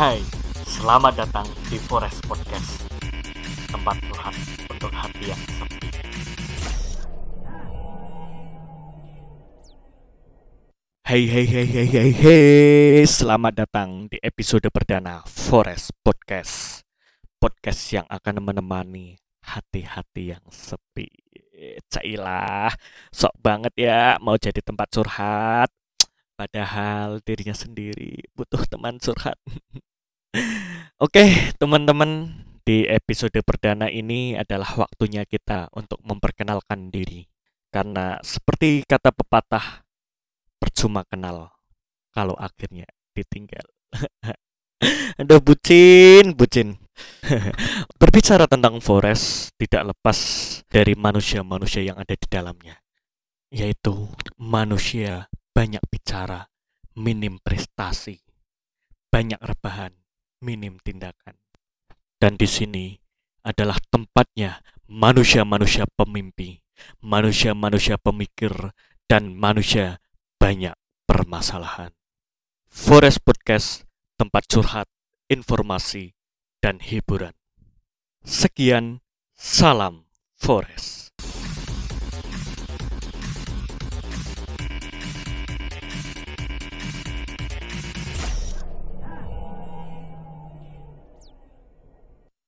Hai, selamat datang di Forest Podcast Tempat curhat untuk hati yang sepi. Hai hai hai hai hai hai Selamat datang di episode perdana Forest Podcast. Podcast yang akan menemani hati-hati yang sepi. Cailah, sok banget ya mau jadi tempat curhat. Padahal dirinya sendiri butuh teman curhat. Oke, teman-teman, di episode perdana ini adalah waktunya kita untuk memperkenalkan diri. Karena seperti kata pepatah, percuma kenal kalau akhirnya ditinggal. Aduh, bucin, bucin. Berbicara tentang forest tidak lepas dari manusia-manusia yang ada di dalamnya, yaitu manusia banyak bicara, minim prestasi, banyak rebahan, minim tindakan. Dan di sini adalah tempatnya manusia-manusia pemimpi, manusia-manusia pemikir, dan manusia banyak permasalahan. Forest Podcast, tempat curhat, informasi, dan hiburan. Sekian, salam Forest.